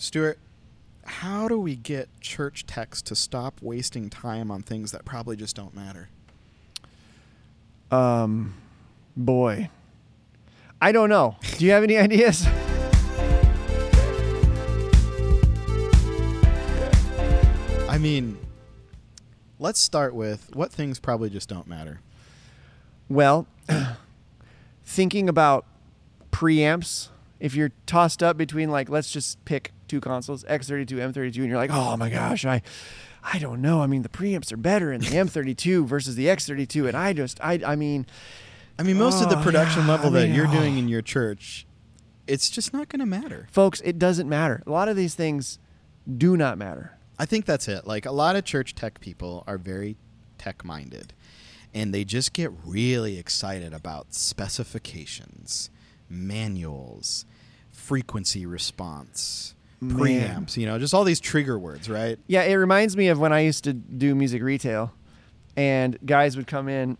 Stuart, how do we get church techs to stop wasting time on things that probably just don't matter? Um, boy, I don't know. Do you have any ideas? I mean, let's start with what things probably just don't matter. Well, thinking about preamps, if you're tossed up between like let's just pick two consoles, X32, M32, and you're like, oh my gosh, I I don't know. I mean, the preamps are better in the M32 versus the X32, and I just I I mean, I mean, most of the Oh, production yeah, level I that mean, you're oh. doing in your church, it's just not going to matter. folks, it doesn't matter. A lot of these things do not matter. I think that's it. Like a lot of church tech people are very tech minded and they just get really excited about specifications, manuals, frequency response. Preamps, you know, just all these trigger words, right? Yeah, it reminds me of when I used to do music retail, and guys would come in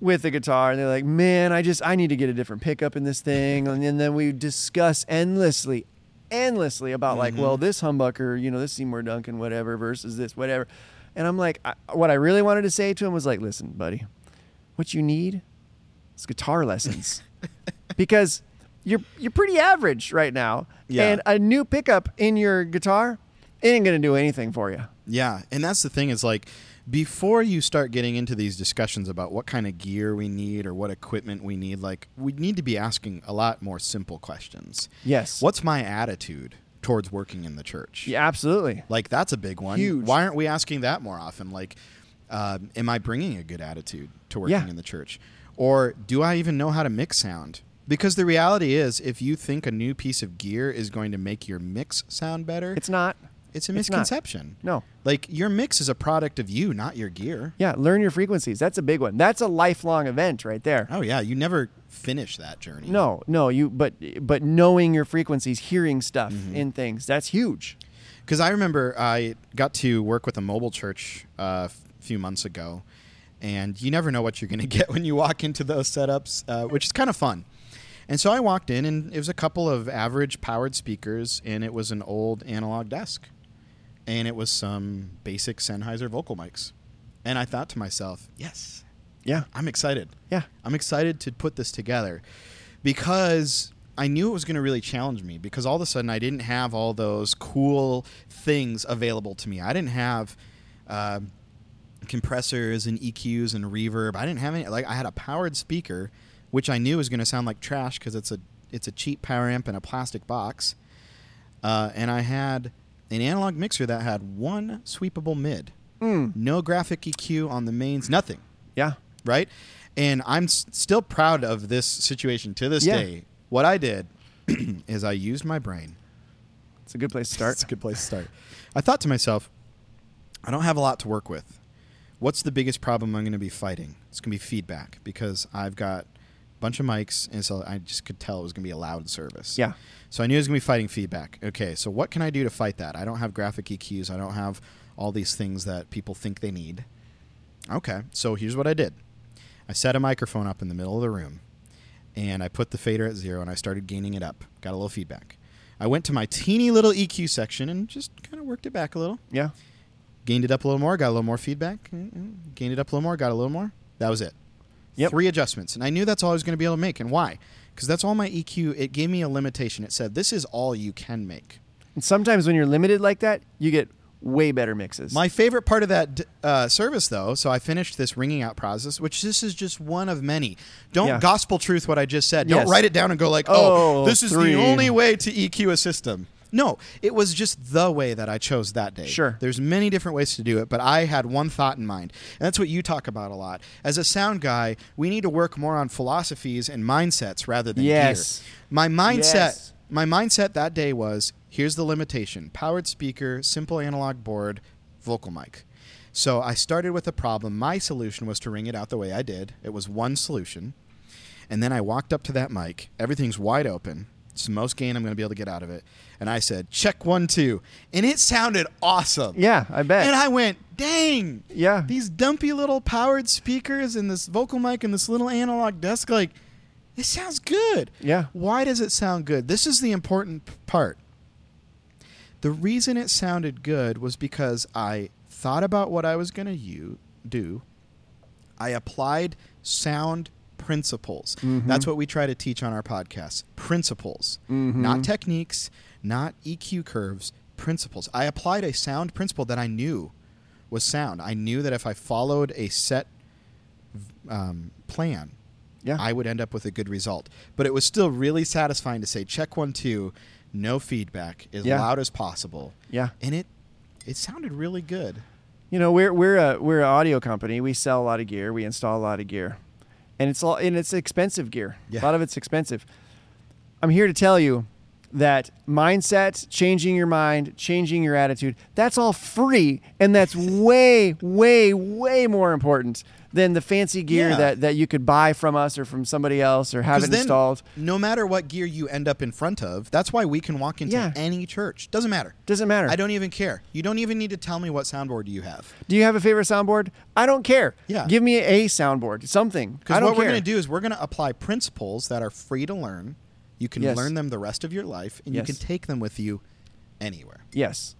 with a guitar, and they're like, "Man, I just I need to get a different pickup in this thing," and then, then we discuss endlessly, endlessly about like, Mhm. well, this humbucker, you know, this Seymour Duncan, whatever, versus this, whatever, and I'm like, I, what I really wanted to say to him was like, "Listen, buddy, what you need is guitar lessons, because." You're, you're pretty average right now. Yeah. And a new pickup in your guitar it ain't gonna do anything for you. Yeah, and that's the thing is like before you start getting into these discussions about what kind of gear we need or what equipment we need, like we need to be asking a lot more simple questions. Yes. What's my attitude towards working in the church? Yeah, absolutely. Like that's a big one. Huge. Why aren't we asking that more often? Like, uh, am I bringing a good attitude to working Yeah. in the church, or do I even know how to mix sound? Because the reality is, if you think a new piece of gear is going to make your mix sound better, It's not. it's a it's not. misconception. No. Like your mix is a product of you, not your gear. Yeah, learn your frequencies. That's a big one. That's a lifelong event right there. Oh yeah, you never finish that journey. No, no, you but but knowing your frequencies, hearing stuff Mm-hmm. in things, that's huge. Because I remember I got to work with a mobile church uh, a few months ago, and you never know what you're going to get when you walk into those setups, uh, which is kind of fun. And so I walked in, and it was a couple of average powered speakers, and it was an old analog desk, and it was some basic Sennheiser vocal mics. And I thought to myself, yes, Yeah. I'm excited. Yeah. I'm excited to put this together because I knew it was going to really challenge me because all of a sudden I didn't have all those cool things available to me. I didn't have uh, compressors and EQs and reverb. I didn't have any. Like I had a powered speaker, which I knew was going to sound like trash because it's a it's a cheap power amp in a plastic box, uh, and I had an analog mixer that had one sweepable mid, Mm. no graphic EQ on the mains, nothing Yeah. right? And I'm s- still proud of this situation to this Yeah. day. What I did is I used my brain. It's a good place to start. It's a good place to start. I thought to myself, I don't have a lot to work with. What's the biggest problem I'm going to be fighting? It's going to be feedback because I've got bunch of mics, and so I just could tell it was going to be a loud service. Yeah. So I knew it was going to be fighting feedback. Okay, so what can I do to fight that? I don't have graphic EQs. I don't have all these things that people think they need. Okay, so here's what I did. I set a microphone up in the middle of the room, and I put the fader at zero, and I started gaining it up. Got a little feedback. I went to my teeny little EQ section and just kind of worked it back a little. Yeah. Gained it up a little more, got a little more feedback. mm, mm, Gained it up a little more, got a little more. That was it. Yep. Three adjustments, and I knew that's all I was going to be able to make. And why? Because that's all my EQ. It gave me a limitation. It said this is all you can make. And sometimes when you're limited like that, you get way better mixes. My favorite part of that uh, service, though, so I finished this ringing out process, which this is just one of many. Don't Yeah. gospel truth what I just said. Yes. Don't write it down and go like, "Oh, Oh, this is three. the only way to EQ a system." No, it was just the way that I chose that day. Sure. There's many different ways to do it, but I had one thought in mind. And that's what you talk about a lot. As a sound guy, we need to work more on philosophies and mindsets rather than Yes. gear. My mindset Yes. my mindset that day was here's the limitation powered speaker simple analog board vocal mic so i started with a problem my solution was to ring it out the way i did it was one solution and then i walked up to that mic everything's wide open it's the most gain i'm going to be able to get out of it and i said check one two and it sounded awesome yeah, I bet. and i went dang yeah. these dumpy little powered speakers and this vocal mic and this little analog desk like it sounds good Yeah. why does it sound good this is the important part The reason it sounded good was because I thought about what I was going to do. I applied sound principles. Mhm. That's what we try to teach on our podcast. Principles, Mhm. not techniques, not EQ curves, principles. I applied a sound principle that I knew was sound. I knew that if I followed a set um, plan, Yeah. I would end up with a good result. But it was still really satisfying to say check one two, no feedback, as Yeah. loud as possible, yeah. and it it sounded really good. You know, we're we're a we're an audio company. We sell a lot of gear. We install a lot of gear, and it's all and it's expensive gear. Yeah. A lot of it's expensive. I'm here to tell you that mindset, changing your mind, changing your attitude, that's all free, and that's way, way, way more important than the fancy gear Yeah. that that you could buy from us or from somebody else or have it then, installed. No matter what gear you end up in front of, that's why we can walk into Yeah. any church. Doesn't matter. Doesn't matter. I don't even care. You don't even need to tell me what soundboard you have. Do you have a favorite soundboard? I don't care. Yeah. Give me a soundboard, something. Because what we're going to do is we're going to apply principles that are free to learn. You can Yes. learn them the rest of your life, and Yes. you can take them with you anywhere. Yes.